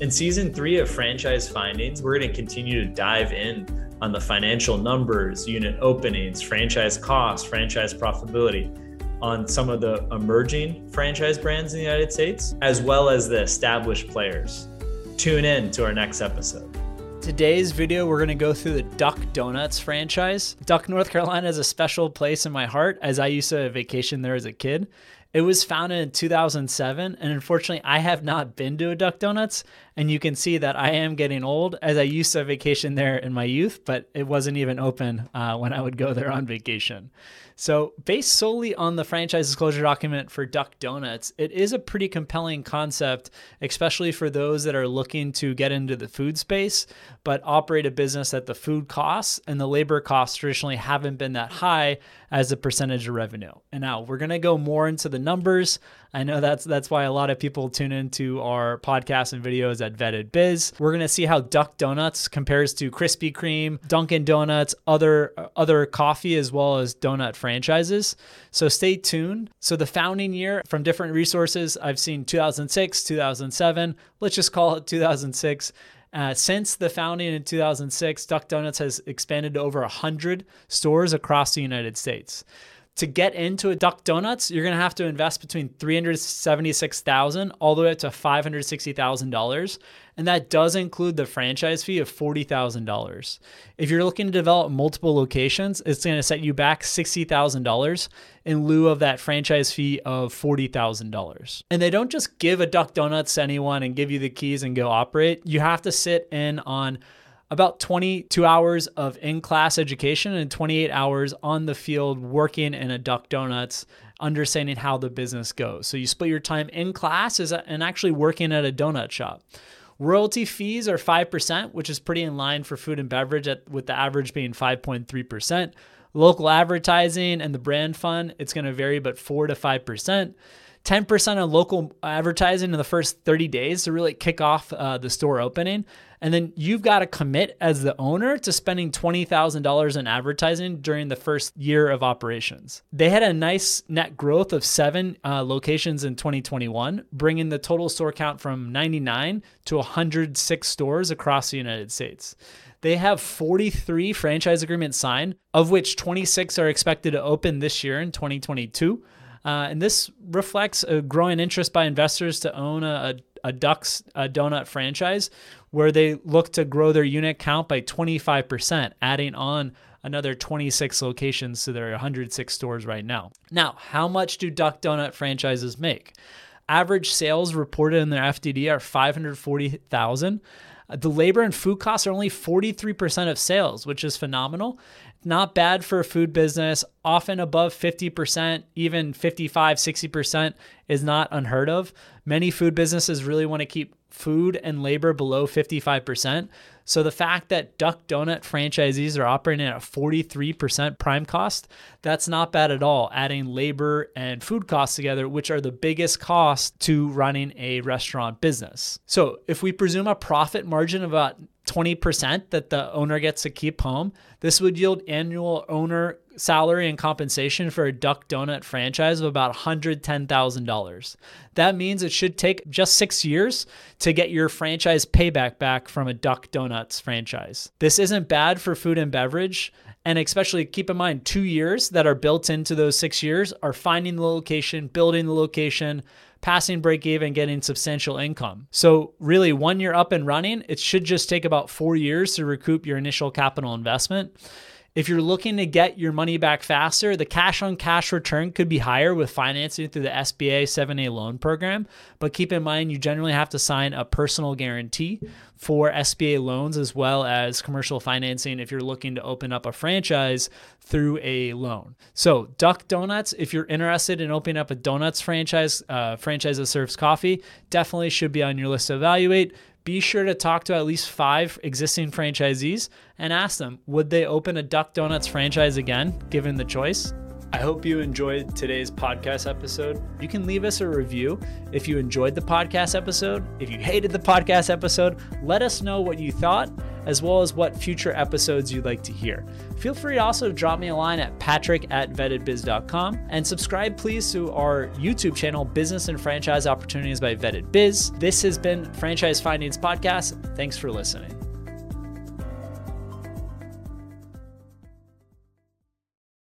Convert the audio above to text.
In season three of Franchise Findings, we're going to continue to dive in on the financial numbers, unit openings, franchise costs, franchise profitability on some of the emerging franchise brands in the United States, as well as the established players. Tune in to our next episode. Today's video, we're going to go through the Duck Donuts franchise. Duck, North Carolina is a special place in my heart as I used to vacation there as a kid. It was founded in 2007, and unfortunately, I have not been to a Duck Donuts. And you can see that I am getting old as I used to vacation there in my youth, but it wasn't even open uh, when I would go there on vacation. So, based solely on the franchise disclosure document for Duck Donuts, it is a pretty compelling concept, especially for those that are looking to get into the food space, but operate a business that the food costs and the labor costs traditionally haven't been that high as a percentage of revenue. And now we're going to go more into the numbers. I know that's that's why a lot of people tune into our podcasts and videos at Vetted Biz. We're gonna see how Duck Donuts compares to Krispy Kreme, Dunkin' Donuts, other other coffee as well as donut franchises. So stay tuned. So the founding year from different resources, I've seen 2006, 2007. Let's just call it 2006. Uh, since the founding in 2006, Duck Donuts has expanded to over 100 stores across the United States to get into a Duck Donuts, you're going to have to invest between 376,000 all the way up to $560,000. And that does include the franchise fee of $40,000. If you're looking to develop multiple locations, it's going to set you back $60,000 in lieu of that franchise fee of $40,000. And they don't just give a Duck Donuts to anyone and give you the keys and go operate. You have to sit in on about 22 hours of in class education and 28 hours on the field working in a Duck Donuts, understanding how the business goes. So you split your time in class and actually working at a donut shop. Royalty fees are 5%, which is pretty in line for food and beverage, at, with the average being 5.3%. Local advertising and the brand fund, it's going to vary, but 4 to 5%. 10% on local advertising in the first 30 days to really kick off uh, the store opening. And then you've got to commit as the owner to spending $20,000 in advertising during the first year of operations. They had a nice net growth of seven uh, locations in 2021, bringing the total store count from 99 to 106 stores across the United States. They have 43 franchise agreements signed, of which 26 are expected to open this year in 2022. Uh, and this reflects a growing interest by investors to own a, a, a Ducks a donut franchise where they look to grow their unit count by 25%, adding on another 26 locations to their 106 stores right now. Now, how much do Duck Donut franchises make? Average sales reported in their FDD are 540,000. The labor and food costs are only 43% of sales, which is phenomenal not bad for a food business, often above 50%, even 55, 60% is not unheard of. Many food businesses really want to keep food and labor below 55%. So the fact that Duck Donut franchisees are operating at a 43% prime cost, that's not bad at all. Adding labor and food costs together, which are the biggest costs to running a restaurant business. So if we presume a profit margin of about 20% that the owner gets to keep home. This would yield annual owner salary and compensation for a Duck Donut franchise of about $110,000. That means it should take just six years to get your franchise payback back from a Duck Donuts franchise. This isn't bad for food and beverage. And especially keep in mind, two years that are built into those six years are finding the location, building the location, passing break even, getting substantial income. So, really, one year up and running, it should just take about four years to recoup your initial capital investment. If you're looking to get your money back faster, the cash on cash return could be higher with financing through the SBA 7A loan program. But keep in mind, you generally have to sign a personal guarantee for SBA loans as well as commercial financing if you're looking to open up a franchise through a loan. So, Duck Donuts, if you're interested in opening up a donuts franchise, uh, franchise that serves coffee, definitely should be on your list to evaluate be sure to talk to at least five existing franchisees and ask them would they open a Duck Donuts franchise again, given the choice? I hope you enjoyed today's podcast episode. You can leave us a review if you enjoyed the podcast episode. If you hated the podcast episode, let us know what you thought, as well as what future episodes you'd like to hear. Feel free also to drop me a line at patrick at vettedbiz.com and subscribe, please, to our YouTube channel, Business and Franchise Opportunities by Vetted Biz. This has been Franchise Findings Podcast. Thanks for listening.